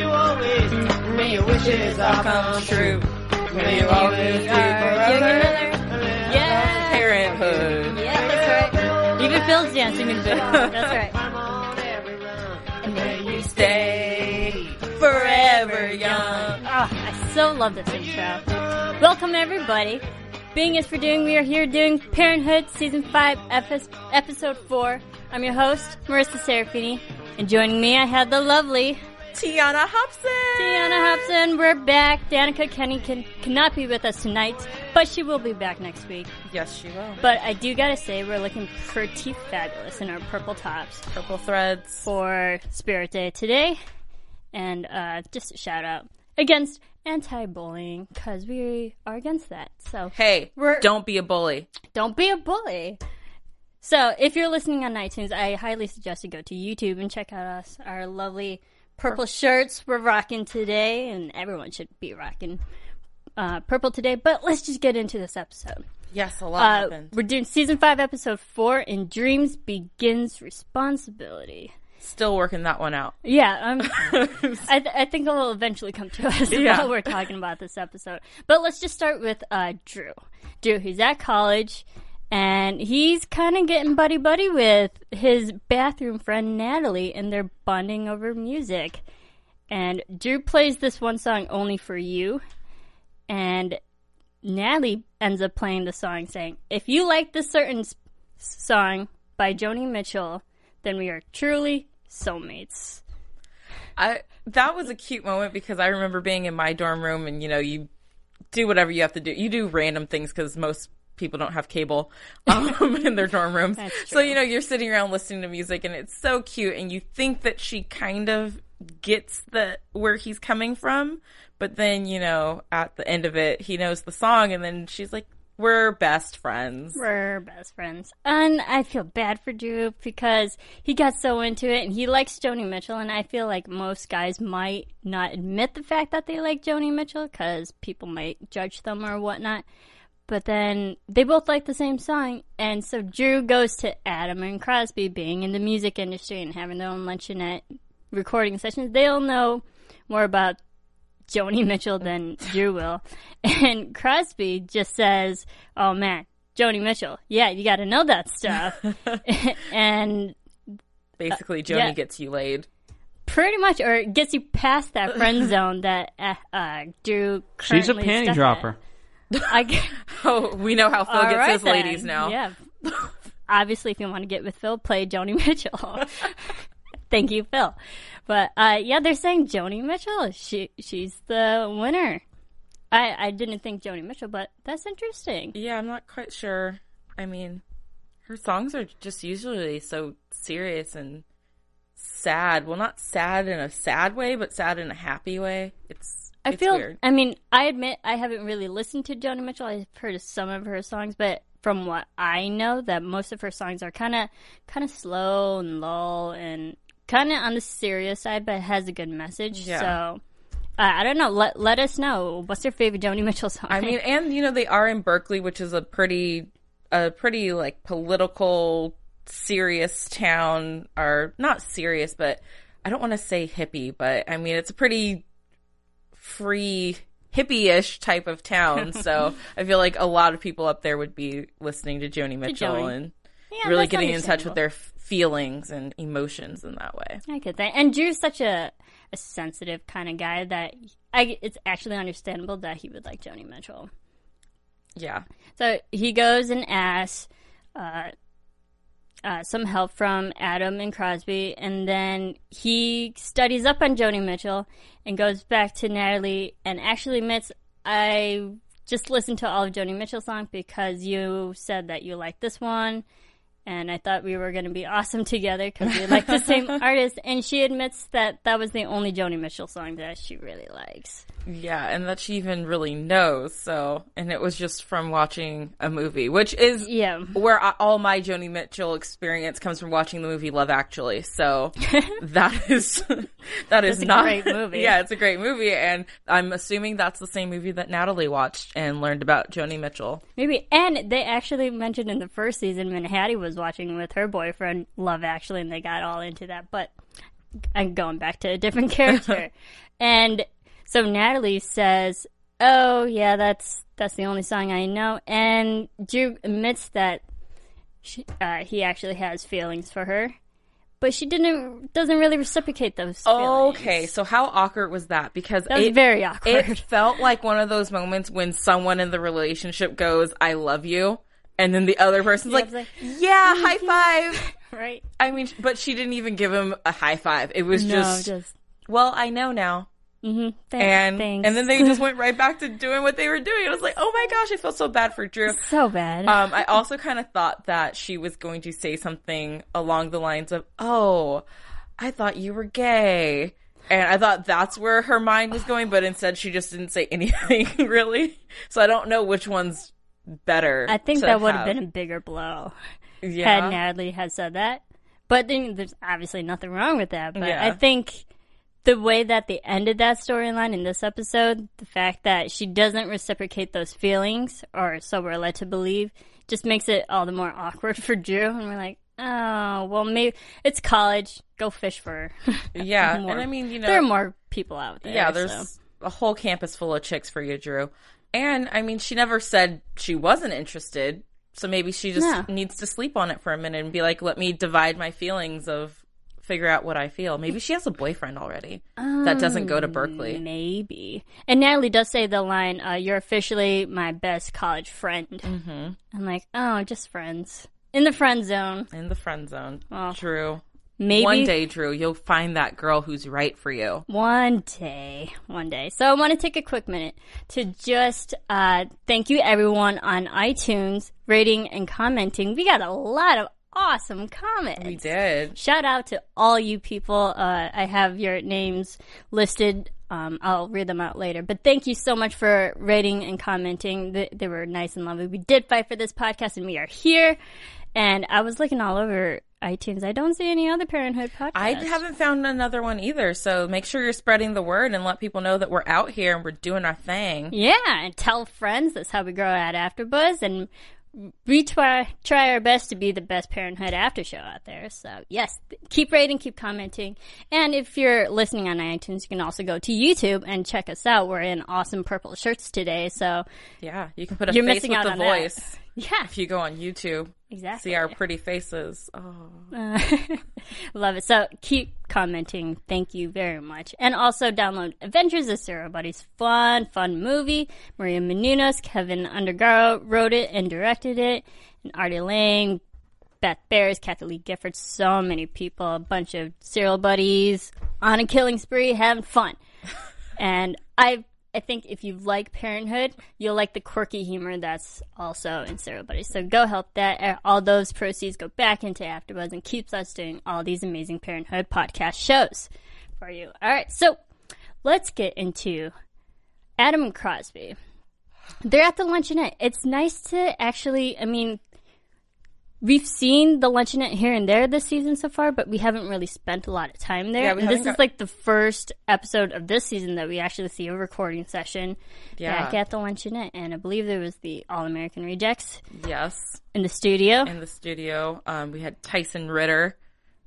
God bless and keep you always. May your wishes all come true. May you always be forever. Yeah. Parenthood. Yeah, that's right. Even Phil's dancing in the video. That's right. I'm on every run. And may you stay forever young. Oh, I so love this intro. Welcome everybody. Bing is for doing, we are here doing Parenthood Season 5, epi- Episode 4. I'm your host, Marissa Serafini. And joining me, I have the lovely Tiana Hobson. Tiana Hobson. We're back. Danica Kenny can, cannot be with us tonight, but she will be back next week. Yes, she will. But I do gotta say, we're looking pretty fabulous in our purple tops. Purple threads. for Spirit Day today. And uh, just a shout out against anti bullying because we are against that. So Hey, We're- don't be a bully. don't be a bully. So if you're listening on iTunes, I highly suggest you go to YouTube and check out us, our lovely purple shirts we're rocking today, and everyone should be rocking uh, purple today. But let's just get into this episode. Yes, a lot Uh, happened. we're doing season five, episode four, in Dreams Begins Responsibility. Still working that one out. Yeah, um, I, th- I think it'll eventually come to us Yeah. while we're talking about this episode. But let's just start with uh, Drew. Drew, he's at college, and he's kind of getting buddy buddy with his bathroom friend Natalie, and they're bonding over music. And Drew plays this one song only for you, and Natalie ends up playing the song saying, "If you like this certain s- song by Joni Mitchell, then we are truly soulmates." I that was a cute moment because I remember being in my dorm room and you know you do whatever you have to do. You do random things because most people don't have cable um, in their dorm rooms. So you know you're sitting around listening to music and it's so cute and you think that she kind of gets the where he's coming from, but then you know at the end of it he knows the song and then she's like we're best friends. We're best friends. And I feel bad for Drew because he got so into it and he likes Joni Mitchell. And I feel like most guys might not admit the fact that they like Joni Mitchell because people might judge them or whatnot. But then they both like the same song. And so Drew goes to Adam and Crosby being in the music industry and having their own luncheonette recording sessions. They'll know more about Joni Mitchell than Drew will. And Crosby just says, Oh man, Joni Mitchell. Yeah, you got to know that stuff. and Basically, Joni yeah. gets you laid. pretty much, or gets you past that friend zone that uh, uh, Drew She's a currently panty stuck at. I, Oh, we know how Phil gets right his then. ladies now. Yeah. Obviously, if you want to get with Phil, play Joni Mitchell. Thank you, Phil. But uh, yeah, they're saying Joni Mitchell. She she's the winner. I I didn't think Joni Mitchell, but that's interesting. Yeah, I'm not quite sure. I mean, her songs are just usually so serious and sad. Well, not sad in a sad way, but sad in a happy way. It's I it's feel. weird. I mean, I admit I haven't really listened to Joni Mitchell. I've heard some of her songs, but from what I know, that most of her songs are kind of kind of slow and lull and kind of on the serious side, but has a good message. Yeah. So. Uh, I don't know. Let let us know. What's your favorite Joni Mitchell song? I mean, and you know, they are in Berkeley, which is a pretty, a pretty like political, serious town, or not serious, but I don't want to say hippie, but I mean, it's a pretty free hippie-ish type of town. so I feel like a lot of people up there would be listening to Joni Mitchell Joni. and Yeah, really getting in touch with their feelings and emotions in that way. I could think. And Drew's such a, a sensitive kind of guy that I, it's actually understandable that he would like Joni Mitchell. Yeah. So he goes and asks uh, uh, some help from Adam and Crosby, and then he studies up on Joni Mitchell and goes back to Natalie. And actually admits, I just listened to all of Joni Mitchell's songs because you said that you like this one, and I thought we were going to be awesome together because we like the same artist. And she admits that that was the only Joni Mitchell song that she really likes. Yeah, and that she even really knows. So, and it was just from watching a movie, which is Yeah. where I, all my Joni Mitchell experience comes from watching the movie Love Actually. So that is that is That's a not great movie. Yeah, it's a great movie, and I'm assuming that's the same movie that Natalie watched and learned about Joni Mitchell. Maybe. And they actually mentioned in the first season when Haddie was watching with her boyfriend Love Actually, and they got all into that. But I'm going back to a different character. and so Natalie says, "Oh yeah, that's that's the only song I know." And Drew admits that she, uh, he actually has feelings for her, but she didn't doesn't really reciprocate those. Feelings. Okay, so how awkward was that? Because That was it, very awkward. It felt like one of those moments when someone in the relationship goes, "I love you," and then the other person's Yeah, like, like, "Yeah, high five. right? I mean, but she didn't even give him a high five. It was No, just, just well, I know now. mm-hmm, And thanks. and then they just went right back to doing what they were doing. I was like, oh my gosh, I feel so bad for Drew. so bad. Um, I also kind of thought that she was going to say something along the lines of, "Oh, I thought you were gay," and I thought that's where her mind was going. But instead, she just didn't say anything really. So I don't know which one's better. I think that would have been a bigger blow yeah. had Natalie had said that. But then there's obviously nothing wrong with that. But Yeah. I think the way that they ended that storyline in this episode, the fact that she doesn't reciprocate those feelings, or so we're led to believe, just makes it all the more awkward for Drew. And we're like, oh, well, maybe it's college. Go fish for. Her Yeah, more. and I mean, you know, there are more people out there. Yeah, there's so. a whole campus full of chicks for you, Drew. And I mean, she never said she wasn't interested. So maybe she just No. needs to sleep on it for a minute and be like, let me divide my feelings of figure out what I feel. Maybe she has a boyfriend already that doesn't go to Berkeley. Maybe. And Natalie does say the line, uh, "You're officially my best college friend." Mm-hmm. I'm like, oh, just friends in the friend zone. In the friend zone. Well, Drew. Maybe One day, Drew, you'll find that girl who's right for you. One day, one day. So I want to take a quick minute to just uh, thank you everyone on iTunes rating and commenting. We got a lot of awesome comments. We did. Shout out to all you people. Uh, I have your names listed. Um, I'll read them out later. But thank you so much for rating and commenting. They, they were nice and lovely. We did fight for this podcast, and we are here. And I was looking all over iTunes. I don't see any other Parenthood podcasts. I haven't found another one either. So make sure you're spreading the word and let people know that we're out here and we're doing our thing. Yeah, and tell friends. That's how we grow at AfterBuzz, and we try try our best to be the best Parenthood after show out there. So yes, keep rating, keep commenting, and if you're listening on iTunes, you can also go to YouTube and check us out. We're in awesome purple shirts today, so Yeah, you can put a You're face missing with out the on that. Yeah, If you go on YouTube, exactly. see our pretty faces. Oh, Love it. So keep commenting. Thank you very much. And also download Adventures of Serial Buddies fun, fun movie. Maria Menounos, Kevin Undergaro wrote it and directed it. And Artie Lange, Beth Behrs, Kathie Lee Gifford, so many people, a bunch of serial buddies on a killing spree, having fun. and I I think if you like Parenthood, you'll like the quirky humor that's also in Serial Buddies. So go help that. All those proceeds go back into AfterBuzz and keeps us doing all these amazing Parenthood podcast shows for you. All right, so let's get into Adam and Crosby. They're at the luncheonette. It's nice to actually, I mean, we've seen the luncheonette here and there this season so far, but we haven't really spent a lot of time there. Yeah, and this haven't is like the first episode of this season that we actually see a recording session Yeah. back at the luncheonette. And I believe there was the All American Rejects yes. in the studio. In the studio, um, we had Tyson Ritter,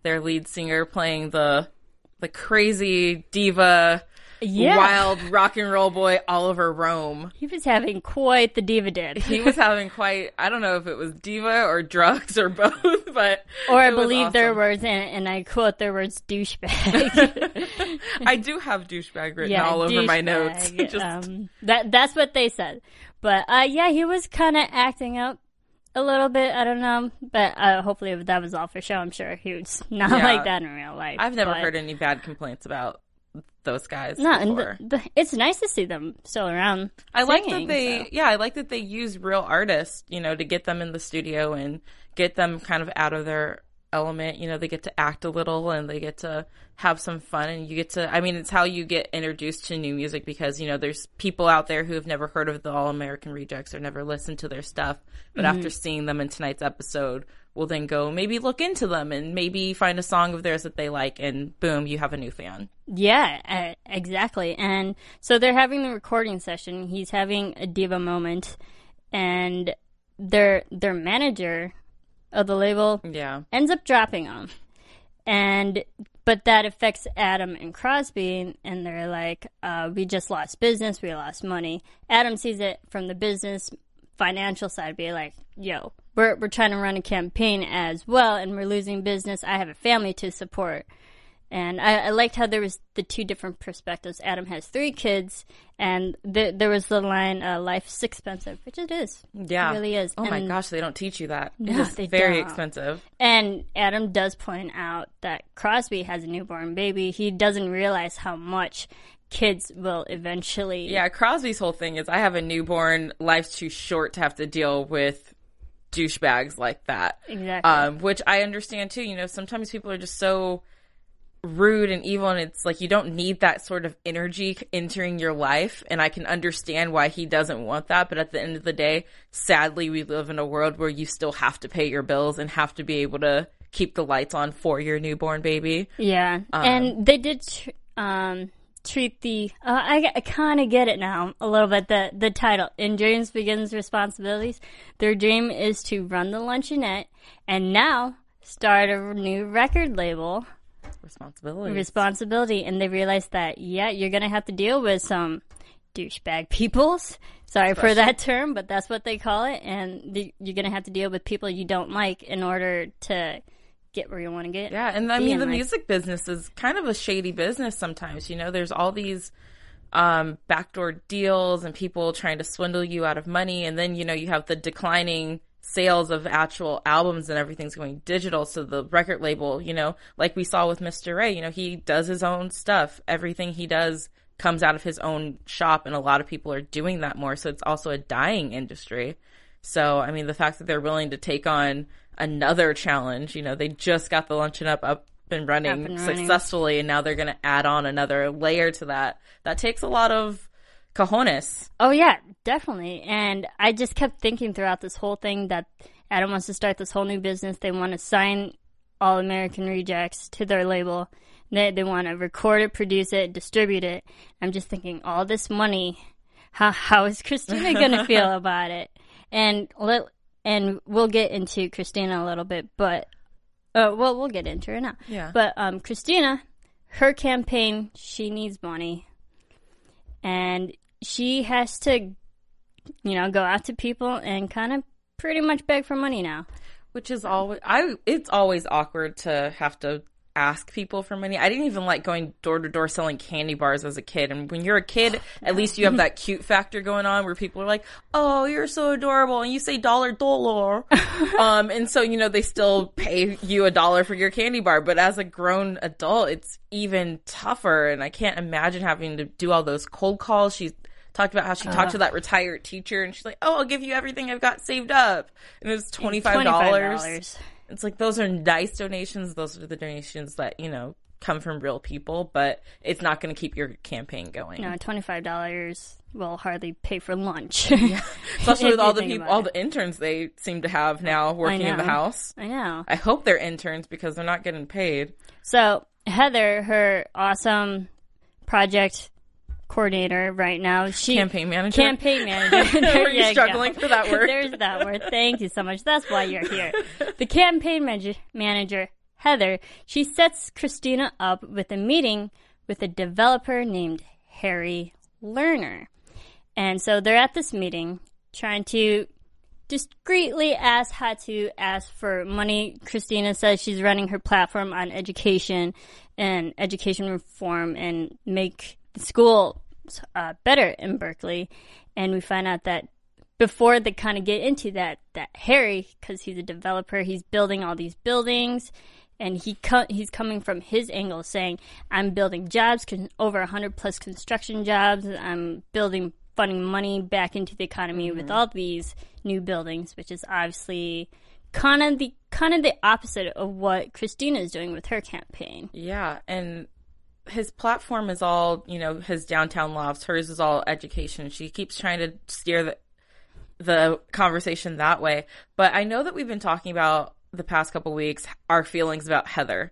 their lead singer, playing the the crazy diva, Yeah. wild rock and roll boy Oliver Rome. he was having quite the diva did. He was having quite I don't know if it was diva or drugs or both, but Or I believe their awesome. words, and, and I quote their words, douchebag. I do have douchebag written all over my notes. Just um, that that's what they said. But uh, yeah, he was kind of acting out a little bit. I don't know, but uh, hopefully that was all for show. I'm sure he was not Yeah. like that in real life. I've never but- heard any bad complaints about those guys. No, and the, the, it's nice to see them still around. I like that they, so. yeah, I like that they use real artists, you know, to get them in the studio and get them kind of out of their element. You know, they get to act a little and they get to have some fun and you get to, I mean, it's how you get introduced to new music because, you know, there's people out there who have never heard of the All American Rejects or never listened to their stuff. But Mm-hmm. after seeing them in tonight's episode, will then go maybe look into them and maybe find a song of theirs that they like and boom, you have a new fan. Yeah, uh, exactly. And so they're having the recording session. He's having a diva moment, and their their manager of the label Yeah. ends up dropping them and but that affects Adam and Crosby, and they're like, uh, "We just lost business. We lost money." Adam sees it from the business financial side, be like, "Yo, we're we're trying to run a campaign as well, and we're losing business. I have a family to support." And I, I liked how there was the two different perspectives. Adam has three kids, and th- there was the line, uh, "Life's expensive," which it is. Yeah. it really is. Oh my gosh, they don't teach you that. No, it is very don't. expensive. And Adam does point out that Crosby has a newborn baby. He doesn't realize how much kids will eventually. Yeah, Crosby's whole thing is I have a newborn. Life's too short to have to deal with douchebags like that. Exactly. Um, which I understand too. You know, sometimes people are just so rude and evil, and it's like you don't need that sort of energy entering your life. And I can understand why he doesn't want that. But at the end of the day, sadly, we live in a world where you still have to pay your bills and have to be able to keep the lights on for your newborn baby. Yeah, and they did tr- um, treat the. Uh, I, I kind of get it now a little bit. The the title in dreams begins responsibilities. Their dream is to run the luncheonette and now start a new record label. Responsibility. responsibility and they realize that yeah you're gonna have to deal with some douchebag peoples sorry for that term but that's what they call it and the, you're gonna have to deal with people you don't like in order to get where you want to get Yeah, and I mean the life. music business is kind of a shady business sometimes. You know, there's all these um backdoor deals and people trying to swindle you out of money and then you know you have the declining sales of actual albums and everything's going digital so the record label you know like we saw with Mr. Ray you know he does his own stuff everything he does comes out of his own shop and a lot of people are doing that more so it's also a dying industry so, I mean, the fact that they're willing to take on another challenge, you know, they just got the luncheonette up and running, Up and running. successfully, and now they're going to add on another layer to that. That takes a lot of cojones. oh yeah definitely and i just kept thinking throughout this whole thing that adam wants to start this whole new business they want to sign all american rejects to their label they, they want to record it produce it distribute it i'm just thinking all this money how, how is Christina going to feel about it? And let, and we'll get into Christina a little bit, but uh, well, we'll get into her now. Yeah. But um, Christina, her campaign, she needs money, and she has to, you know, go out to people and kind of pretty much beg for money now. Which is always, I, it's always awkward to have to ask people for money. I didn't even like going door to door selling candy bars as a kid. And when you're a kid, at least you have that cute factor going on where people are like, "Oh, you're so adorable," and you say "dollar dollar," um, and so you know they still pay you a dollar for your candy bar. But as a grown adult, it's even tougher, and I can't imagine having to do all those cold calls. She's talked about how she talked to that retired teacher, and she's like, "Oh, I'll give you everything I've got saved up," and it was twenty five dollars. $25. It's like those are nice donations. Those are the donations that you know come from real people, but it's not going to keep your campaign going. No, twenty five dollars will hardly pay for lunch. Especially with all the people, all the interns they seem to have now working in the house. I know. I hope they're interns because they're not getting paid. So Heather, her awesome project coordinator right now, she Campaign manager. campaign manager. Were you go. struggling for that word? There's that word. Thank you so much. That's why you're here. The campaign manager, manager Heather, she sets Christina up with a meeting with a developer named Harry Lerner. And so they're at this meeting trying to discreetly ask how to ask for money. Christina says she's running her platform on education and education reform and make school uh, better in Berkeley. And we find out that before they kind of get into that, that Harry, because he's a developer, he's building all these buildings, and he co- he's coming from his angle, saying, "I'm building jobs, con- over hundred plus construction jobs. I'm building, funding money back into the economy with all these new buildings, which is obviously." Kind of the kind of the opposite of what Christina is doing with her campaign. Yeah, and his platform is all you know his downtown lofts. Hers is all education. She keeps trying to steer the the conversation that way. But I know that we've been talking about the past couple weeks our feelings about Heather.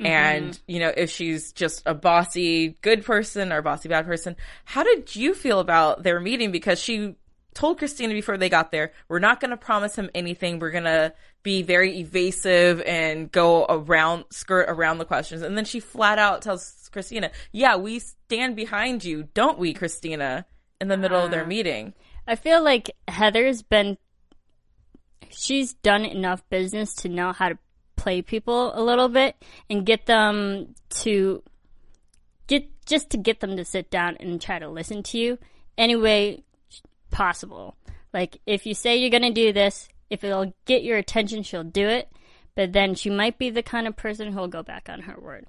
Mm-hmm. And, you know, if she's just a bossy good person or a bossy bad person. How did you feel about their meeting? Because she told Christina before they got there, we're not going to promise him anything. We're going to be very evasive and go around, skirt around the questions. And then she flat out tells Christina, yeah, we stand behind you, don't we, Christina? In the middle of their uh, meeting. I feel like Heather's been she's done enough business to know how to play people a little bit and get them to get just to get them to sit down and try to listen to you any way possible. Like if you say you're going to do this, if it'll get your attention, she'll do it. But then she might be the kind of person who'll go back on her word.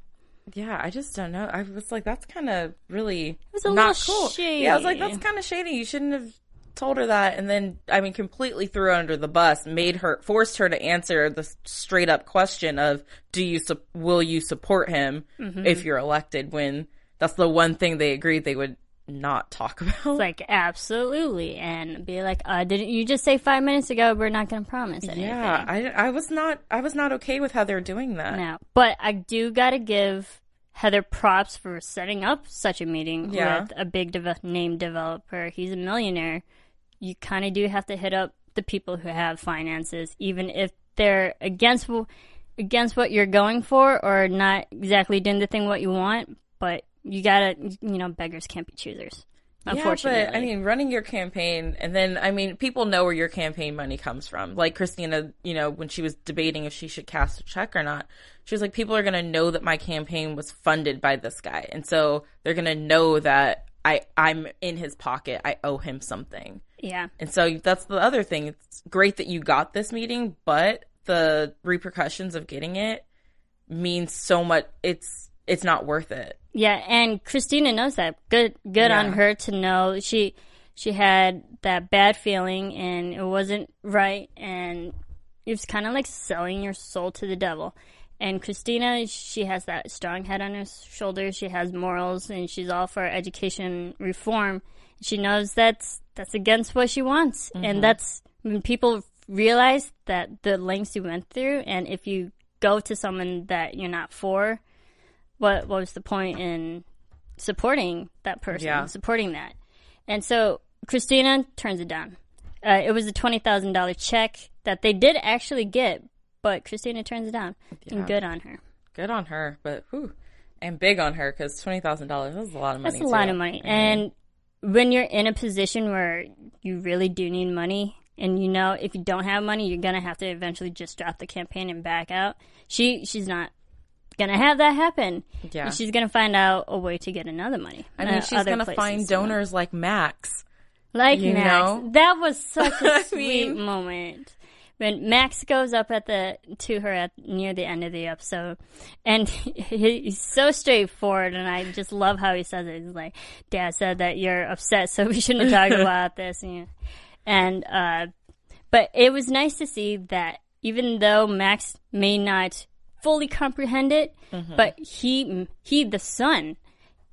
Yeah, I just don't know. I was like, that's kind of really was a not little cool. Yeah, I was like, that's kind of shady. You shouldn't have told her that. And then, I mean, completely threw her under the bus, made her, forced her to answer the straight up question of, do you, sup- will you support him Mm-hmm. if you're elected? When that's the one thing they agreed they would not talk about. It's like absolutely, and be like, uh, "Didn't you just say five minutes ago we're not going to promise anything?" yeah, I, I was not, I was not okay with how they're doing that. No, but I do got to give Heather props for setting up such a meeting Yeah. with a big deve- name developer. He's a millionaire. You kind of do have to hit up the people who have finances, even if they're against against what you're going for or not exactly doing the thing what you want. But you gotta, you know, beggars can't be choosers. Unfortunately, Yeah, but I mean, running your campaign, and then I mean, people know where your campaign money comes from. Like Christina, you know, when she was debating if she should cast a check or not, she was like, people are to know that my campaign was funded by this guy, and so they're to know that I I'm in his pocket. I owe him something, yeah. and so that's the other thing. It's great that you got this meeting, but the repercussions of getting it means so much. It's it's not worth it. Yeah, and Christina knows that. Good good on her to know she she had that bad feeling and it wasn't right and it was kind of like selling your soul to the devil. And Christina, she has that strong head on her shoulders. She has morals and she's all for education reform. She knows that's that's against what she wants. And mm-hmm. that's when people realize that the lengths you went through and if you go to someone that you're not for, what what was the point in supporting that person, Yeah. supporting that? And so Christina turns it down. Uh, it was a twenty thousand dollar check that they did actually get, but Christina turns it down. And good on her. Good on her, but whew, and big on her because twenty thousand dollars is a lot of money. That's a lot of money. And when you're in a position where you really do need money, and you know if you don't have money, you're gonna have to eventually just drop the campaign and back out. She she's not gonna have that happen. Yeah. And she's gonna find out a way to get another money. I mean, uh, she's gonna find donors like Max. like you Max. know? That was such a sweet mean- moment when Max goes up at the to her at near the end of the episode, and he, he's so straightforward, and I just love how he says it. He's like, "Dad said that you're upset, so we shouldn't talk about this," and, and uh, but it was nice to see that even though Max may not fully comprehend it, Mm-hmm. but he he the son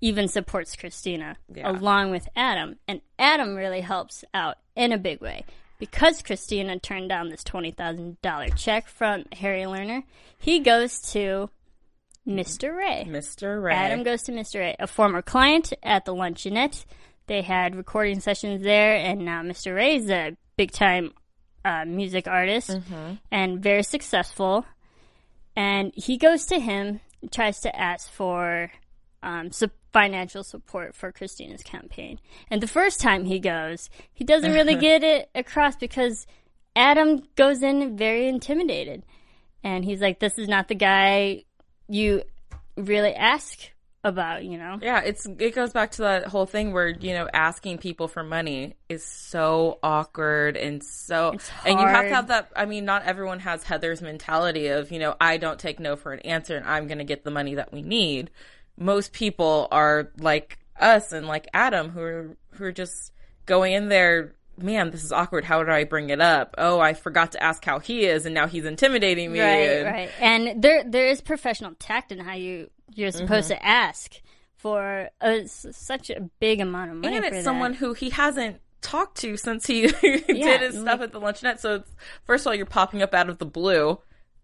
even supports Christina Yeah. along with Adam, and Adam really helps out in a big way because Christina turned down this twenty thousand dollar check from Harry Lerner. He goes to Mr. Ray. Mr. Ray. Adam goes to Mr. Ray, a former client at the Luncheonette. They had recording sessions there, and now Mr. Ray is a big time uh, music artist and very successful. And he goes to him, tries to ask for um, su- financial support for Christina's campaign. And the first time he goes, he doesn't really get it across because Adam goes in very intimidated. And he's like, This is not the guy you really ask about, you know? Yeah, it's it goes back to that whole thing where you know asking people for money is so awkward and so and you have to have that. I mean, not everyone has Heather's mentality of you know I don't take no for an answer and I'm going to get the money that we need. Most people are like us and like Adam who are who are just going in there. Man, this is awkward. How do I bring it up? Oh, I forgot to ask how he is, and now he's intimidating me. Right, and- right. And there there is professional tact in how you you're supposed Mm-hmm. to ask for a, such a big amount of money. and it's someone who he hasn't talked to since he did his stuff at the luncheonette. So it's, first of all, you're popping up out of the blue,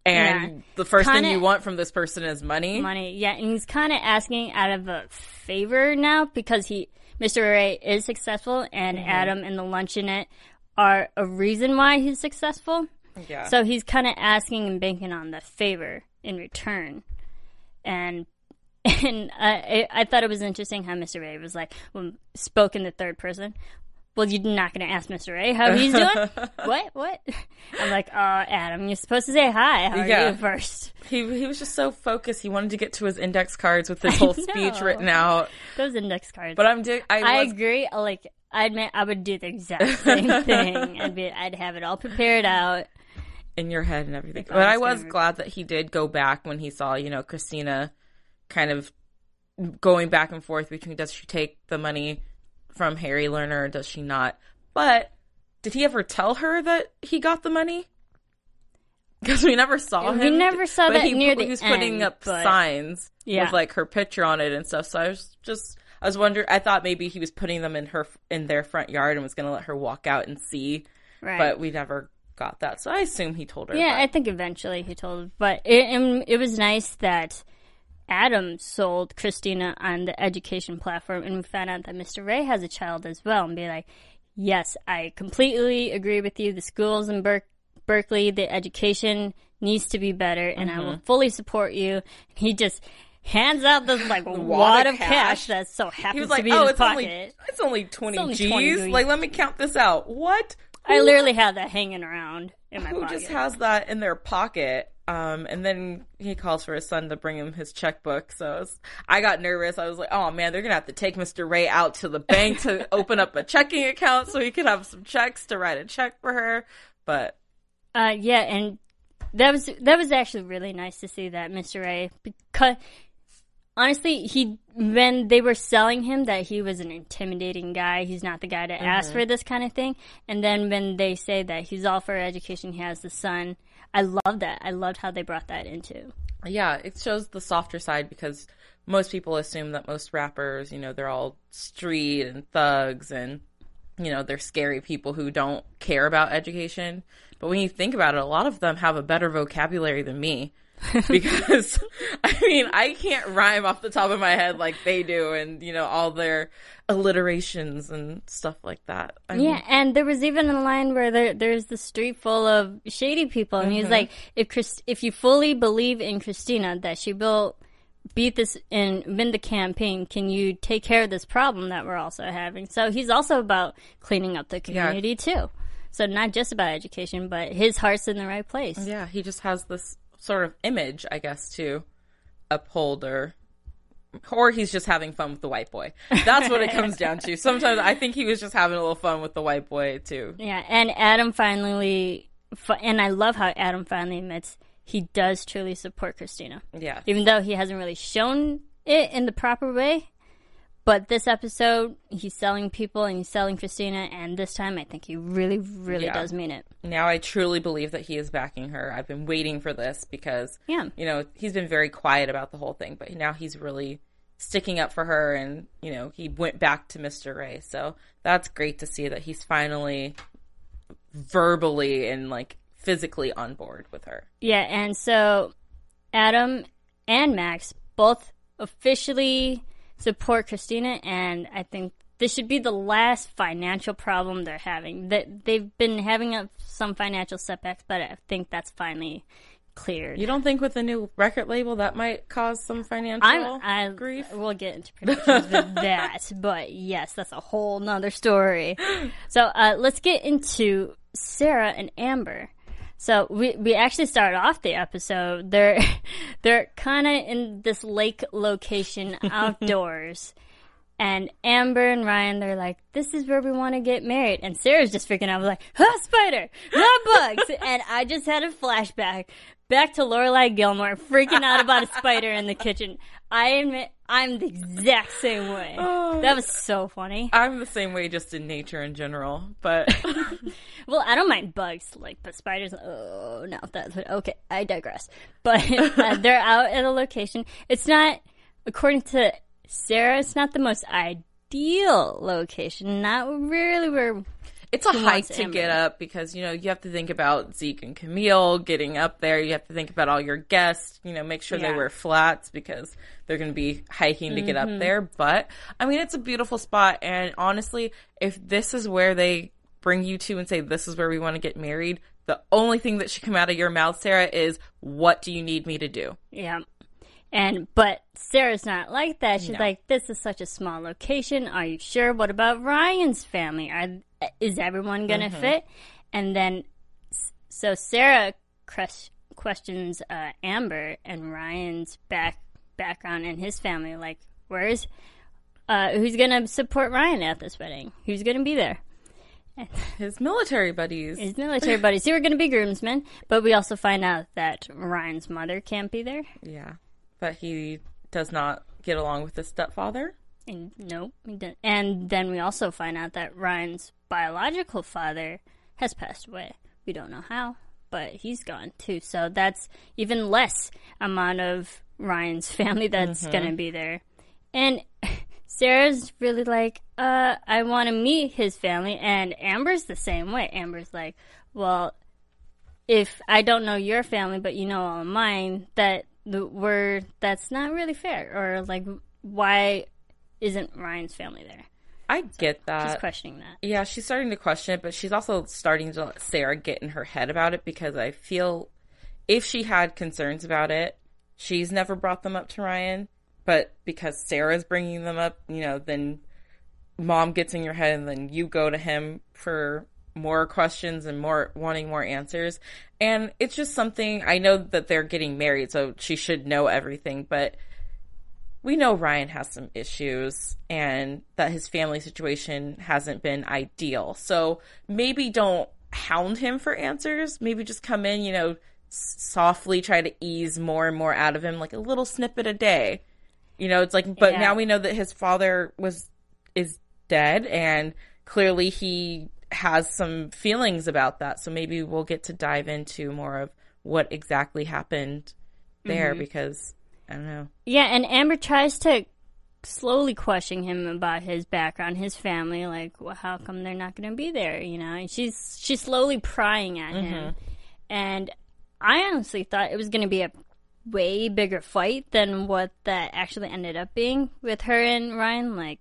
and Yeah. the first thing Kinda- you want from this person is money. money. Yeah, and he's kind of asking out of a favor now because he, Mr. Ray, is successful, and Mm-hmm. Adam and the luncheonette are a reason why he's successful. Yeah. So he's kind of asking and banking on the favor in return, and and I I thought it was interesting how Mr. Ray was like when spoke in the third person. Well, you're not going to ask Mr. Ray how he's doing. what? What? I'm like, oh, Adam, you're supposed to say hi. How are Yeah. you first? he he was just so focused. He wanted to get to his index cards with his whole speech written out. Those index cards. But I'm I, I was agree. Like, I admit, I would do the exact same thing. I'd be, I'd have it all prepared out. In your head and everything. But I was glad that he did go back when he saw, you know, Christina kind of going back and forth between does she take the money from Harry Lerner or does she not? But did he ever tell her that he got the money? Because we never saw him. We never saw but that he, near he was putting end, up but- signs Yeah. with like her picture on it and stuff. So I was just, I was wondering. I thought maybe he was putting them in her in their front yard and was going to let her walk out and see Right. but we never got that. So I assume he told her. yeah, but- I think eventually he told. But it, it was nice that Adam sold Christina on the education platform, and we found out that Mr. Ray has a child as well, and be like, yes, I completely agree with you. The schools in Ber- Berkeley, the education needs to be better, and I Mm-hmm. will fully support you. He just hands out this like wad, wad of cash. cash. that so happens He was like, to be in "Oh, his it's pocket. only it's only twenty only G's. 20 G's. Like, let me count this out. What? I literally have that hanging around in my Who pocket. just has that in their pocket? Um, and then he calls for his son to bring him his checkbook. So it's- I got nervous. I was like, "Oh man, they're gonna have to take Mr. Ray out to the bank to open up a checking account so he could have some checks to write a check for her." But Uh, yeah, and that was that was actually really nice to see that Mr. Ray because honestly, he when they were selling him that he was an intimidating guy, he's not the guy to mm-hmm. ask for this kind of thing. And then when they say that he's all for education, he has the son. I love that. I loved how they brought that into. Yeah, it shows the softer side because most people assume that most rappers, you know, they're all street and thugs and, you know, they're scary people who don't care about education. But when you think about it, a lot of them have a better vocabulary than me. because I mean, I can't rhyme off the top of my head like they do and, you know, all their alliterations and stuff like that. I mean, Yeah, and there was even a line where there there's the street full of shady people, and he's mm-hmm. like, if Chris, if you fully believe in Christina that she will beat this and win the campaign, can you take care of this problem that we're also having? So he's also about cleaning up the community too. So not just about education, but his heart's in the right place. Yeah, he just has this sort of image, I guess, to uphold or or he's just having fun with the white boy. That's what it comes down to. Sometimes I think he was just having a little fun with the white boy too. Yeah, and Adam finally, and I love how Adam finally admits he does truly support Christina. Yeah. even though he hasn't really shown it in the proper way. But this episode, he's selling people and he's selling Christina, and this time I think he really, really Yeah. does mean it. Now I truly believe that he is backing her. I've been waiting for this because Yeah. you know, he's been very quiet about the whole thing, but now he's really sticking up for her and, you know, he went back to Mr. Ray. So that's great to see that he's finally verbally and like physically on board with her. Yeah, and so Adam and Max both officially support Christina, and I think this should be the last financial problem they're having. That they've been having a, some financial setbacks, but I think that's finally cleared. You don't think with the new record label that might cause some financial I'm, I grief? We'll get into predictions with that, but yes, that's a whole nother story. So uh, let's get into Sarah and Amber. So we we actually start off the episode. They're they're kind of in this lake location outdoors. And Amber and Ryan, they're like, "This is where we want to get married." And Sarah's just freaking out, like, "Ah, spider, not bugs!" and I just had a flashback back to Lorelai Gilmore freaking out about a spider in the kitchen. I admit, I'm the exact same way. That was so funny. I'm the same way, just in nature in general. But Well, I don't mind bugs, like, but spiders. Oh no, that's what. Okay, I digress. But uh, they're out at a location. It's not, according to Sarah, it's not the most ideal location. Not really where. It's a hike to get up because you know you have to think about Zeke and Camille getting up there. You have to think about all your guests. You know, make sure they wear flats because they're going to be hiking to get Mm-hmm. up there. But I mean, it's a beautiful spot, and honestly, if this is where they bring you to and say this is where we want to get married, the only thing that should come out of your mouth, Sarah, is what do you need me to do? Yeah. And but Sarah's not like that. She's No. like, "This is such a small location. Are you sure? What about Ryan's family? Are is everyone gonna Mm-hmm. fit?" And then, so Sarah questions uh, Amber and Ryan's back background and his family. Like, where's uh, who's gonna support Ryan at this wedding? Who's gonna be there? His military buddies. His military buddies. Who are gonna be groomsmen? But we also find out that Ryan's mother can't be there. yeah, but he does not get along with his stepfather. And no, he didn't. And then we also find out that Ryan's biological father has passed away. We don't know how, but he's gone too. So that's even less amount of Ryan's family that's going to be there. And Sarah's really like, uh, I want to meet his family. And Amber's the same way. Amber's like, well, if I don't know your family, but you know all of mine, that the we're that's not really fair. Or like, why isn't Ryan's family there? I get that. She's questioning that. Yeah, she's starting to question it, but she's also starting to let Sarah get in her head about it because I feel if she had concerns about it, she's never brought them up to Ryan. But because Sarah's bringing them up, you know, then mom gets in your head and then you go to him for more questions and more wanting more answers. And it's just something I know that they're getting married, so she should know everything, but we know Ryan has some issues and that his family situation hasn't been ideal. So maybe don't hound him for answers. Maybe just come in, you know, softly try to ease more and more out of him, like a little snippet a day. You know, it's like, but Yeah. now we know that his father was, is dead and clearly he has some feelings about that. So maybe we'll get to dive into more of what exactly happened there mm-hmm. because I don't know. Yeah, and Amber tries to slowly question him about his background, his family. Like, well, how come they're not going to be there? You know, and she's she's slowly prying at him. Mm-hmm. And I honestly thought it was going to be a way bigger fight than what that actually ended up being with her and Ryan. Like,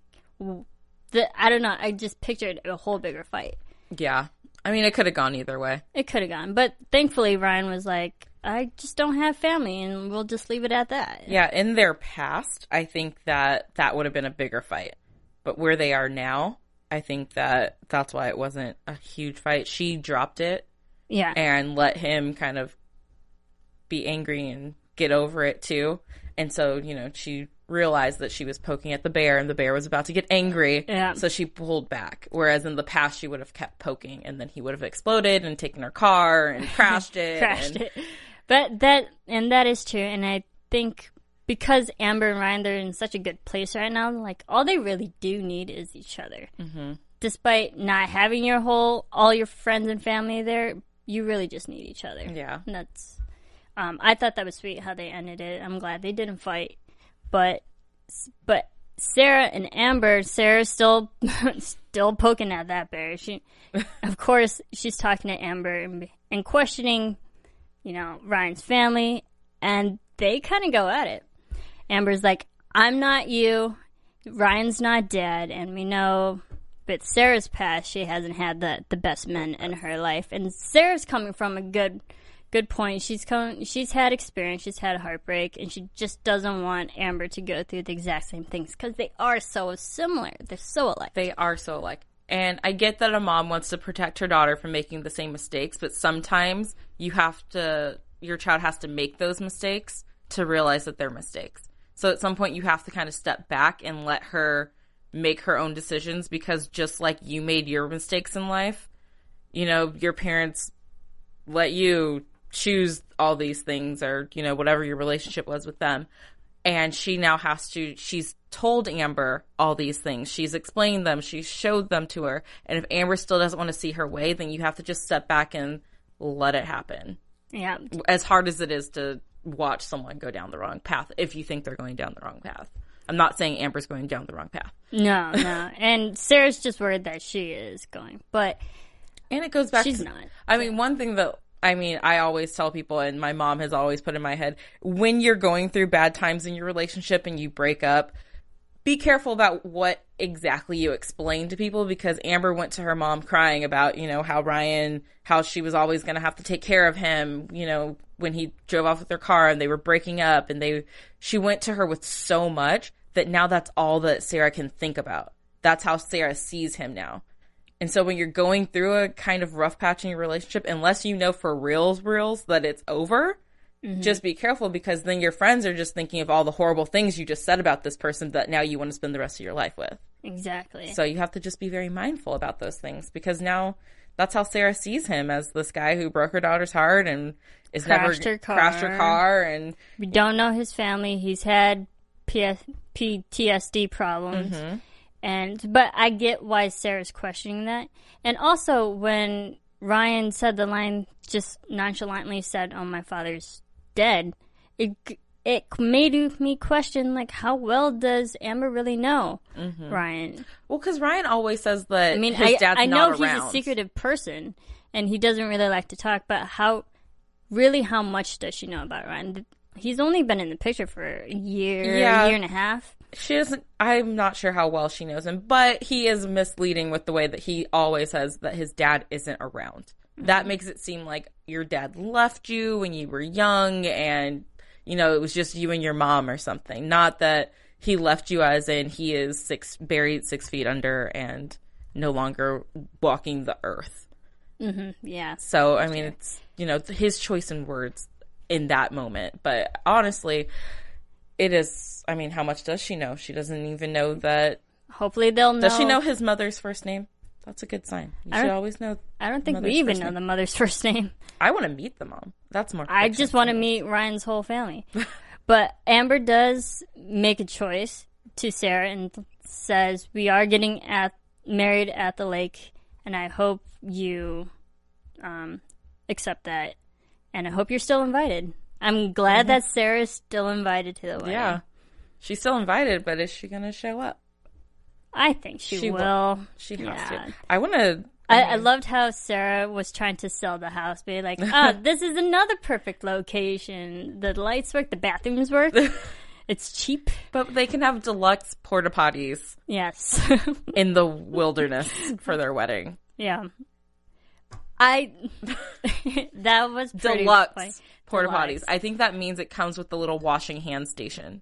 the I don't know. I just pictured a whole bigger fight. Yeah. I mean, it could have gone either way. It could have gone, but thankfully Ryan was like, "I just don't have family, and we'll just leave it at that." Yeah, in their past, I think that that would have been a bigger fight. But where they are now, I think that that's why it wasn't a huge fight. She dropped it yeah. and let him kind of be angry and get over it too. And so, you know, she realized that she was poking at the bear and the bear was about to get angry. Yeah. So she pulled back. Whereas in the past, she would have kept poking and then he would have exploded and taken her car and crashed it. crashed and- it. But that and that is true, and I think because Amber and Ryan they're in such a good place right now, like all they really do need is each other. Mm-hmm. Despite not having your whole all your friends and family there, you really just need each other. Yeah. and that's. Um, I thought that was sweet how they ended it. I'm glad they didn't fight, but but Sarah and Amber, Sarah's still still poking at that bear. She, of course, she's talking to Amber and, and questioning, you know, Ryan's family, and they kind of go at it. Amber's like, "I'm not you. Ryan's not dead, and we know." But Sarah's past, she hasn't had the the best men in her life, and Sarah's coming from a good good point. She's come, she's had experience, she's had heartbreak, and she just doesn't want Amber to go through the exact same things because they are so similar. They're so alike. They are so alike. And I get that a mom wants to protect her daughter from making the same mistakes, but sometimes you have to, your child has to make those mistakes to realize that they're mistakes. So at some point, you have to kind of step back and let her make her own decisions because just like you made your mistakes in life, you know, your parents let you choose all these things or, you know, whatever your relationship was with them. And she now has to, she's told Amber all these things. She's explained them. She's showed them to her. And if Amber still doesn't want to see her way, then you have to just step back and let it happen. Yeah. As hard as it is to watch someone go down the wrong path if you think they're going down the wrong path. I'm not saying Amber's going down the wrong path. No, no. and Sarah's just worried that she is going. But And it goes back She's to, not. I mean, one thing that I mean, I always tell people, and my mom has always put in my head, when you're going through bad times in your relationship and you break up, be careful about what exactly you explain to people because Amber went to her mom crying about, you know, how Ryan, how she was always going to have to take care of him, you know, when he drove off with their car and they were breaking up and they, she went to her with so much that now that's all that Sarah can think about. That's how Sarah sees him now. And so when you're going through a kind of rough patch in your relationship, unless you know for reals, reals that it's over, just be careful because then your friends are just thinking of all the horrible things you just said about this person that now you want to spend the rest of your life with. exactly. So you have to just be very mindful about those things because now that's how Sarah sees him as this guy who broke her daughter's heart and is Crashed never her car. crashed her car and we don't know his family. He's had PS- PTSD problems. Mm-hmm. And but I get why Sarah's questioning that. And also when Ryan said the line just nonchalantly said, "Oh, my father's dead." It it made me question like how well does Amber really know mm-hmm. Ryan? well, because Ryan always says that I mean, his I, dad's I know he's around. a secretive person and he doesn't really like to talk, but how really how much does she know about Ryan? He's only been in the picture for a year, Yeah. a year and a half. She doesn't. I'm not sure how well she knows him, but he is misleading with the way that he always says that his dad isn't around. That mm-hmm. makes it seem like your dad left you when you were young, and you know it was just you and your mom or something. Not that he left you as in he is six buried six feet under and no longer walking the earth. Mm-hmm. Yeah. So I mean, it's you know his choice in words in that moment. But honestly, it is. I mean, how much does she know? She doesn't even know that. Hopefully they'll know. Does she know his mother's first name? That's a good sign. You should always know. I don't think we even know name. the mother's first name. I want to meet the mom. That's more. I just want to meet Ryan's whole family. but Amber does make a choice to Sarah and says, "We are getting at married at the lake, and I hope you um, accept that, and I hope you're still invited." I'm glad that Sarah's still invited to the wedding. Mm-hmm. Yeah, she's still invited, but is she going to show up? I think she, She will. will. She has Yeah. to. I want to. I, I loved how Sarah was trying to sell the house, being like, "Oh, this is another perfect location. The lights work, the bathrooms work. it's cheap." But they can have deluxe porta potties Yes, in the wilderness for their wedding. yeah. I that was pretty Deluxe funny. porta potties. I think that means it comes with the little washing hand station.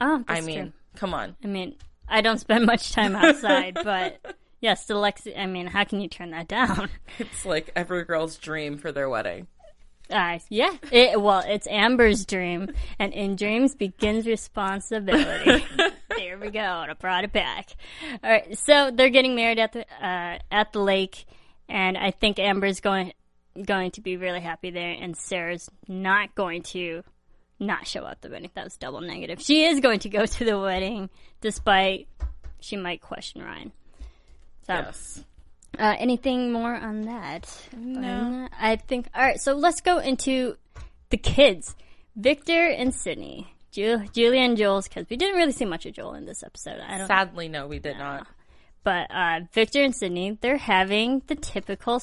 Oh, I mean, true. come on. I mean, I don't spend much time outside, but yes, deluxe. I mean, how can you turn that down? It's like every girl's dream for their wedding. Uh, yeah. It, well, it's Amber's dream, and in dreams begins responsibility. there we go. I brought it back. All right. So they're getting married at the uh, at the lake, and I think Amber's going going to be really happy there, and Sarah's not going to not show up the wedding. That was double negative. She is going to go to the wedding, despite she might question Ryan. So. Yes. Uh, anything more on that? No. I think. All right, so let's go into the kids, Victor and Sydney, Ju- Julia and Jules, because we didn't really see much of Joel in this episode. I don't. Sadly, no, we did not. But uh, Victor and Sydney, they're having the typical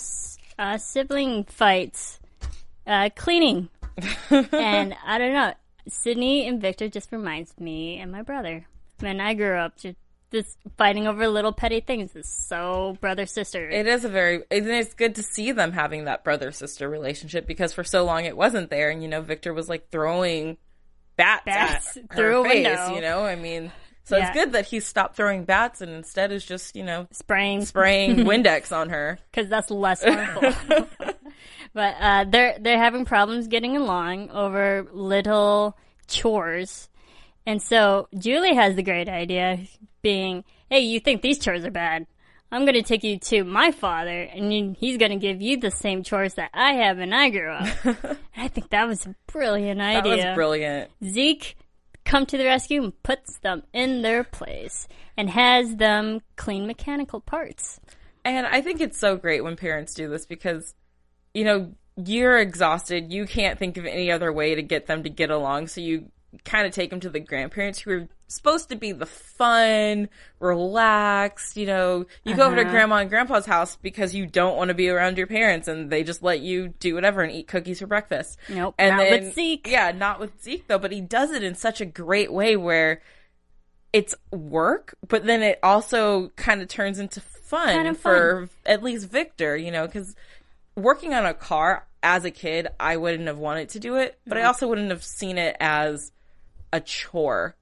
uh, sibling fights, uh, cleaning, and I don't know. Sydney and Victor just reminds me and my brother. When I grew up, just this fighting over little petty things is so brother sister. It is a very, and it's good to see them having that brother sister relationship because for so long it wasn't there. And, you know, Victor was like throwing bats, Bats at through a face, window. you know? I mean, So Yeah. it's good that he stopped throwing bats and instead is just, you know, Spraying spraying Windex on her. because that's less harmful. but uh, they're they're having problems getting along over little chores, and so Julie has the great idea, being, "Hey, you think these chores are bad? I'm going to take you to my father, and he's going to give you the same chores that I have when I grew up." I think that was a brilliant That idea. was brilliant. Zeke come to the rescue and puts them in their place and has them clean mechanical parts. And I think it's so great when parents do this because, you know, you're exhausted. You can't think of any other way to get them to get along. So you kind of take them to the grandparents who are supposed to be the fun, relaxed, you know, you go over to Uh-huh. grandma and grandpa's house because you don't want to be around your parents and they just let you do whatever and eat cookies for breakfast. Nope, and not then, with Zeke. Yeah, not with Zeke though, but he does it in such a great way where it's work, but then it also kind of turns into fun Kind of for at least Victor, you know, because working on a car as a kid, I wouldn't have wanted to do it, but I also wouldn't have seen it as a chore.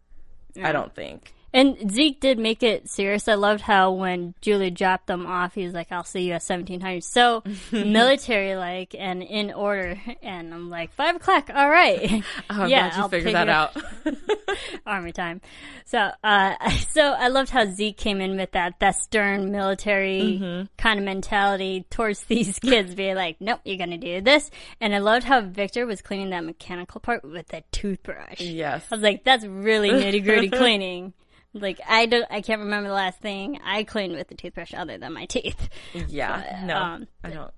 I don't think. And Zeke did make it serious. I loved how when Julie dropped them off, he was like, "I'll see you at 1700." So military like and in order. And I'm like, five o'clock. All right. Oh, I'm yeah, glad you I'll figured pick that out. army time. So, uh, so I loved how Zeke came in with that that stern military Mm-hmm. kind of mentality towards these kids, being like, "Nope, you're gonna do this." And I loved how Victor was cleaning that mechanical part with a toothbrush. yes. I was like, "That's really nitty gritty cleaning." Like I don't, I can't remember the last thing I cleaned with a toothbrush other than my teeth. Yeah. No, um, I don't.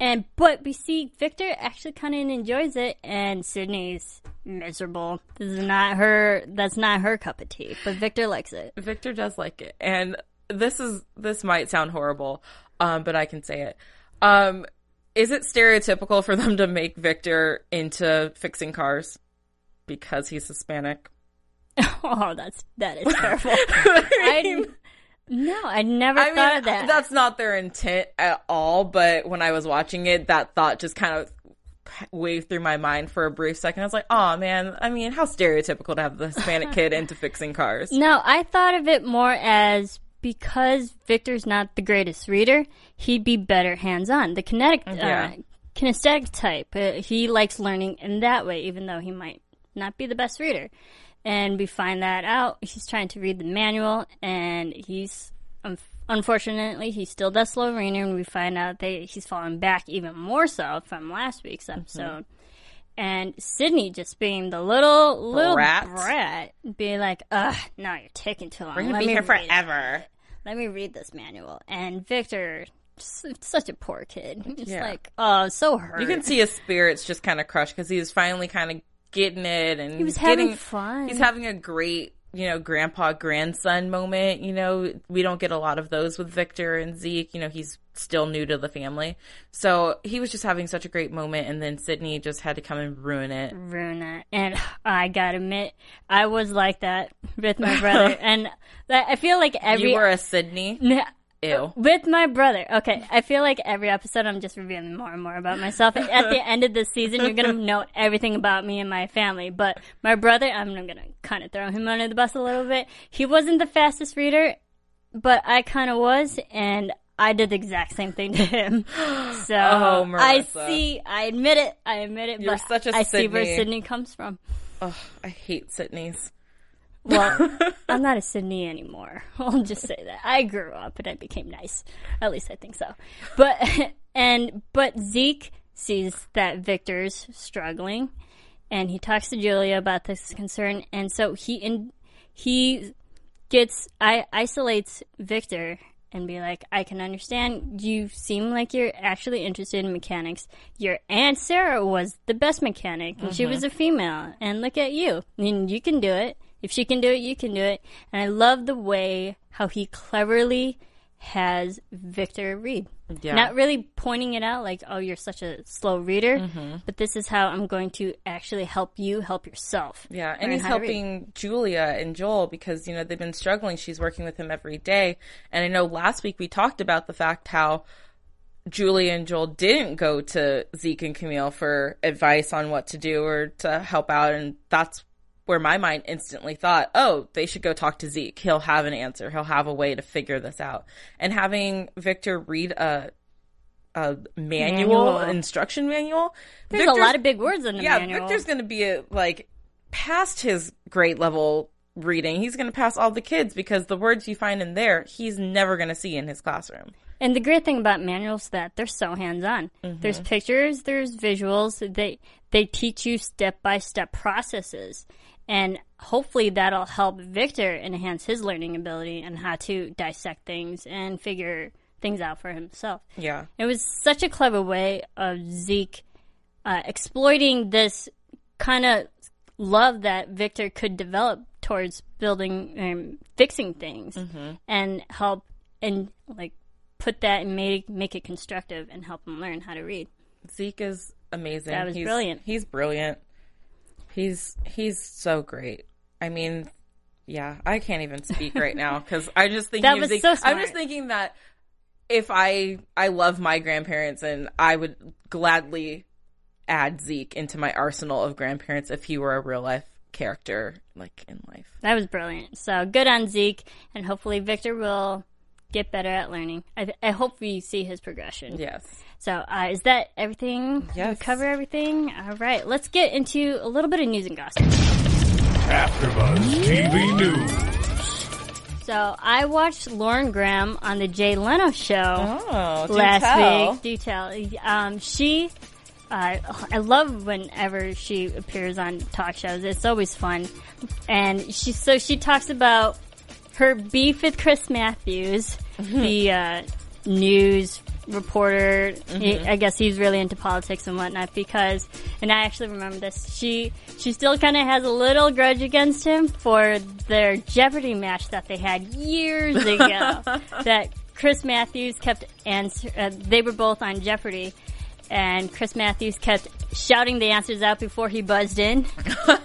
And but we see Victor actually kind of enjoys it, and Sydney's miserable. This is not her. That's not her cup of tea. But Victor likes it. Victor does like it, and this is this might sound horrible, um, but I can say it. Um, is it stereotypical for them to make Victor into fixing cars because he's Hispanic? Oh, that's that is terrible. I no, I never I thought mean, of that. that's not their intent at all. But when I was watching it, that thought just kind of waved through my mind for a brief second. I was like, "Oh man, I mean, how stereotypical to have the Hispanic kid into fixing cars." No, I thought of it more as because Victor's not the greatest reader, he'd be better hands-on. The kinetic, Yeah. uh, kinesthetic type, uh, he likes learning in that way, even though he might not be the best reader. And we find that out. He's trying to read the manual, and he's um, unfortunately he still does slow reading. And we find out that he's fallen back even more so from last week's episode. And Sydney just being the little little Brat. brat, being like, "Ugh, no, you're taking too long. We're gonna Let be here read it. forever. Let me read this manual." And Victor, such a poor kid, just Yeah. like, oh, so hurt. You can see his spirits just kind of crushed because he's finally kind of getting it, and he was he's having getting, fun. He's having a great, you know, grandpa grandson moment. You know, we don't get a lot of those with Victor and Zeke. You know, he's still new to the family, so he was just having such a great moment, and then Sydney just had to come and ruin it. ruin it. And I gotta admit, I was like that with my brother, and I feel like every you were a Sydney. Ew. Uh, with my brother. Okay, I feel like every episode I'm just revealing more and more about myself. At the end of this season, you're gonna know everything about me and my family. But my brother, I'm gonna kind of throw him under the bus a little bit. He wasn't the fastest reader, but I kind of was, and I did the exact same thing to him. So Oh, I see. I admit it. I admit it. You're but such a I see where Sydney. Sydney comes from. Ugh, I hate Sydney's. Well, I'm not a Sydney anymore. I'll just say that. I grew up and I became nice. At least I think so. But and but Zeke sees that Victor's struggling and he talks to Julia about this concern and so he in he gets I isolates Victor and be like, I can understand you seem like you're actually interested in mechanics. Your aunt Sarah was the best mechanic and she was mm-hmm. a female and look at you. I mean, you can do it. If she can do it, you can do it. And I love the way how he cleverly has Victor read. Yeah. Not really pointing it out like, oh, you're such a slow reader, mm-hmm. but this is how I'm going to actually help you help yourself. Yeah, and he's how to read. helping Julia and Joel because you know they've been struggling. She's working with him every day, and I know last week we talked about the fact how Julia and Joel didn't go to Zeke and Camille for advice on what to do or to help out, and that's where my mind instantly thought, oh, they should go talk to Zeke. He'll have an answer. He'll have a way to figure this out. And having Victor read a a manual, Manual. instruction manual. There's a lot of big words in the yeah, manual. Victor's going to be a, like past his grade level reading. He's going to pass all the kids because the words you find in there, he's never going to see in his classroom. And the great thing about manuals is that they're so hands on. Mm-hmm. There's pictures, there's visuals. They they teach you step by step processes, and hopefully that'll help Victor enhance his learning ability and how to dissect things and figure things out for himself. Yeah. It was such a clever way of Zeke uh, exploiting this kind of love that Victor could develop towards building and fixing things and help and like put that and make make it constructive and help him learn how to read. Zeke is amazing. That was he's, brilliant. He's brilliant. He's he's so great. I mean, yeah, I can't even speak right now because I just think That was Zeke. so I'm just thinking that if I I love my grandparents and I would gladly add Zeke into my arsenal of grandparents if he were a real life character like in life. That was brilliant. So good on Zeke, and hopefully Victor will get better at learning. I, I hope we see his progression. Yes. So, uh, is that everything? Did we Yes. cover everything? All right. Let's get into a little bit of news and gossip. AfterBuzz TV News. So, I watched Lauren Graham on the Jay Leno show Oh, last tell. week. Do tell. Um, she, uh, I love whenever she appears on talk shows. It's always fun. And she, so she talks about her beef with Chris Matthews, Mm-hmm. the uh, news reporter. Mm-hmm. He- I guess he's really into politics and whatnot because, and I actually remember this. She she still kind of has a little grudge against him for their Jeopardy match that they had years ago. that Chris Matthews kept answer. Uh, they were both on Jeopardy. And Chris Matthews kept shouting the answers out before he buzzed in,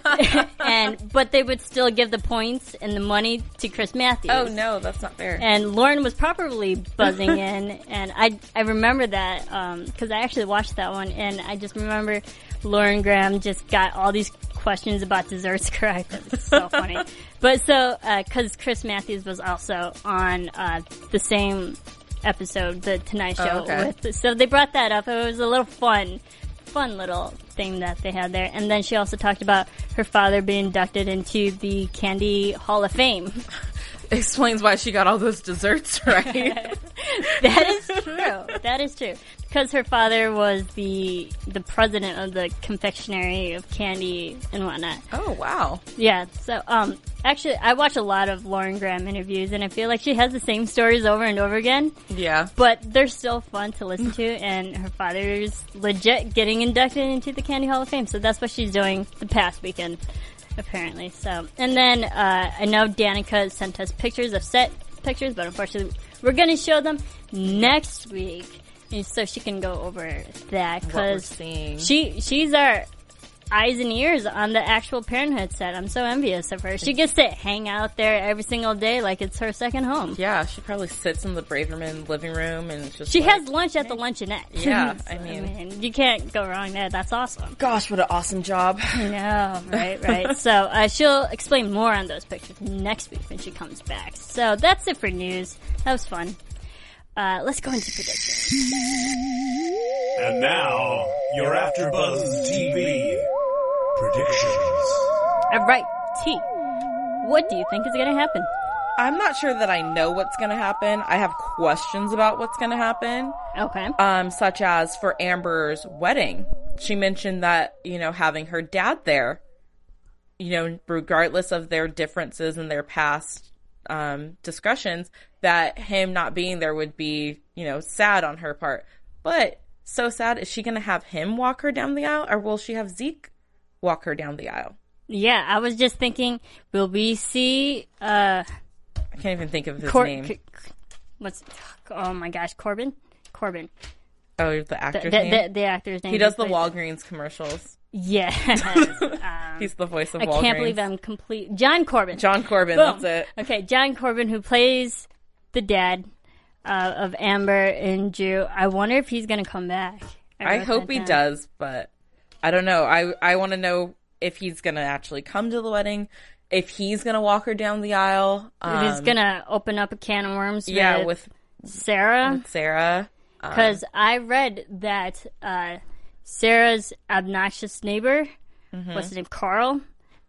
and but they would still give the points and the money to Chris Matthews. Oh no, that's not fair. And Lauren was properly buzzing in, and I I remember that because I actually watched that one, and I just remember Lauren Graham just got all these questions about desserts correct. It was so funny. But so because Chris Matthews was also on uh, the same episode, the Tonight oh, Show, Oh, okay. with so they brought that up. It was a little fun. Fun little thing that they had there, and then she also talked about her father being inducted into the Candy Hall of Fame. Explains why she got all those desserts right. That is true. That is true. Because her father was the the president of the confectionery of candy and whatnot. oh wow. Yeah. So, um, actually, I watch a lot of Lauren Graham interviews, and I feel like she has the same stories over and over again, Yeah. but they're still fun to listen to. And her father's legit getting inducted into the Candy Hall of Fame, so that's what she's doing the past weekend, apparently. So, and then uh, I know Danica sent us pictures of set pictures, but unfortunately, we're gonna show them next week, and so she can go over that because she she's our eyes and ears on the actual Parenthood set. I'm so envious of her. She gets to hang out there every single day like it's her second home. Yeah, she probably sits in the Braverman living room and just She like, has lunch at the luncheonette. Yeah, So, I mean- you can't go wrong there. That's awesome. Gosh, what an awesome job. I know, right, right. so uh, she'll explain more on those pictures next week when she comes back. So that's it for news. That was fun. Uh, let's go into predictions. And now, your AfterBuzz TV predictions. All right, T. What do you think is going to happen? I'm not sure that I know what's going to happen. I have questions about what's going to happen. Okay. Um, such as for Amber's wedding. She mentioned that, you know, having her dad there, you know, regardless of their differences and their past um, discussions, that him not being there would be, you know, sad on her part. But so sad, is she going to have him walk her down the aisle or will she have Zeke walk her down the aisle? Yeah, I was just thinking, will we see uh I can't even think of his Cor- name. C- what's oh my gosh, Corbett? Corbett. oh, the The, actor's the, name. the, the actor's name. he does the Walgreens commercials. Yes. um, He's the voice of I Walgreens. can't believe I'm complete. John Corbett. John Corbett, Boom. that's it. Okay, John Corbett, who plays the dad uh, of Amber and Drew. I wonder if he's going to come back. I wrote hope he down. does, but I don't know. I I want to know if he's gonna actually come to the wedding, if he's gonna walk her down the aisle. Um, He's gonna open up a can of worms. yeah, with, with Sarah Sarah. Um, because I read that uh, Sarah's obnoxious neighbor, Mm-hmm. what's his name, Carl,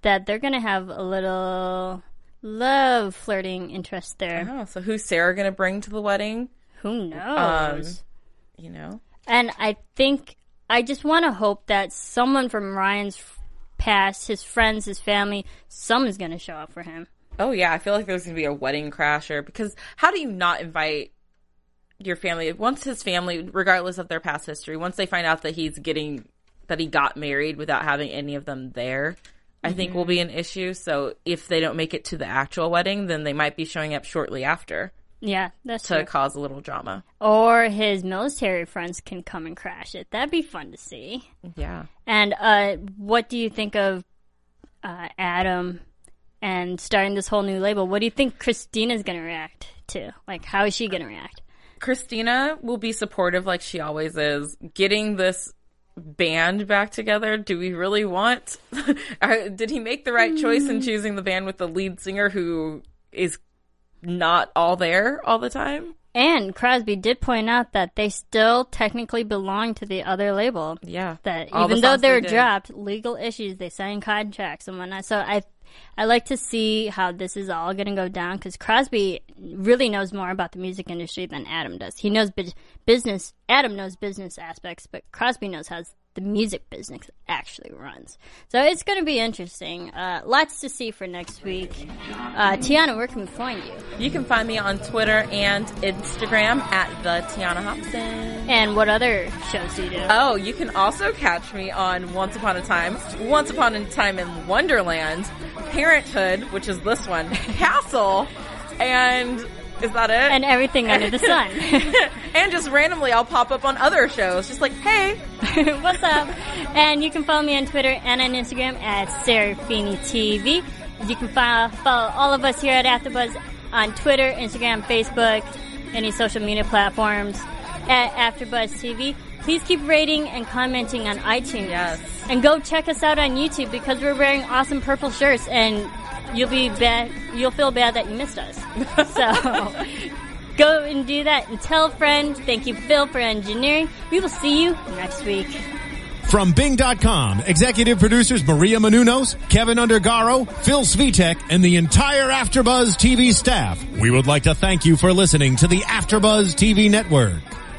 that they're gonna have a little love flirting interest there. Oh, so who's Sarah gonna bring to the wedding? Who knows? You know, And I think I just want to hope that someone from Ryan's past, his friends, his family, someone's going to show up for him. Oh yeah, I feel like there's gonna be a wedding crasher because how do you not invite your family once his family, regardless of their past history, once they find out that he's getting that he got married without having any of them there, I think will mm-hmm. be an issue. So if they don't make it to the actual wedding, then they might be showing up shortly after Yeah, that's to true. cause a little drama. Or his military friends can come and crash it. That'd be fun to see. Yeah. And uh, what do you think of uh, Adam and starting this whole new label? What do you think Christina's going to react to? Like, how is she going to react? Christina will be supportive like she always is. Getting this band back together, do we really want? Did he make the right choice in choosing the band with the lead singer who is not all there all the time? And Crosby did point out that they still technically belong to the other label. Yeah. that All the even though they they were did. dropped, legal issues, they signed contracts and whatnot. So I, I like to see how this is all going to go down because Crosby really knows more about the music industry than Adam does. He knows bu- business. Adam knows business aspects, but Crosby knows how the music business actually runs. So it's going to be interesting. Uh, lots to see for next week. Uh, Tiana, where can we find you? You can find me on Twitter and Instagram at the Tiana Hobson. And what other shows do you do? Oh, you can also catch me on Once Upon a Time, Once Upon a Time in Wonderland, Parenthood, which is this one, Castle, and is that it? and everything under the sun. and just randomly I'll pop up on other shows, just like, hey, What's up? And you can follow me on Twitter and on Instagram at Serafini TV. You can follow, follow all of us here at AfterBuzz on Twitter, Instagram, Facebook, any social media platforms at AfterBuzz TV. Please keep rating and commenting on iTunes. Yes. And go check us out on YouTube because we're wearing awesome purple shirts and you'll be bad, you'll feel bad that you missed us. so go and do that and tell a friend. Thank you, Phil, for engineering. We will see you next week. From Bing.com, executive producers Maria Menounos, Kevin Undergaro, Phil Svitek, and the entire Afterbuzz TV staff. We would like to thank you for listening to the Afterbuzz TV network.